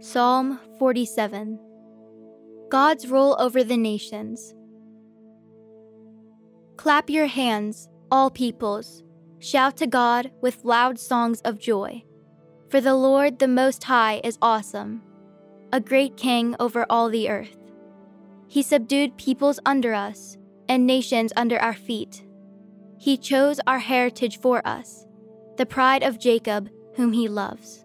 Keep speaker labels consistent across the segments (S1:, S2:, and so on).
S1: Psalm 47 God's rule over the nations. Clap your hands, all peoples. Shout to God with loud songs of joy. For the Lord the Most High is awesome, a great king over all the earth. He subdued peoples under us and nations under our feet. He chose our heritage for us, the pride of Jacob, whom he loves.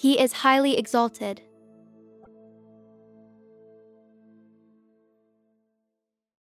S1: He is highly exalted.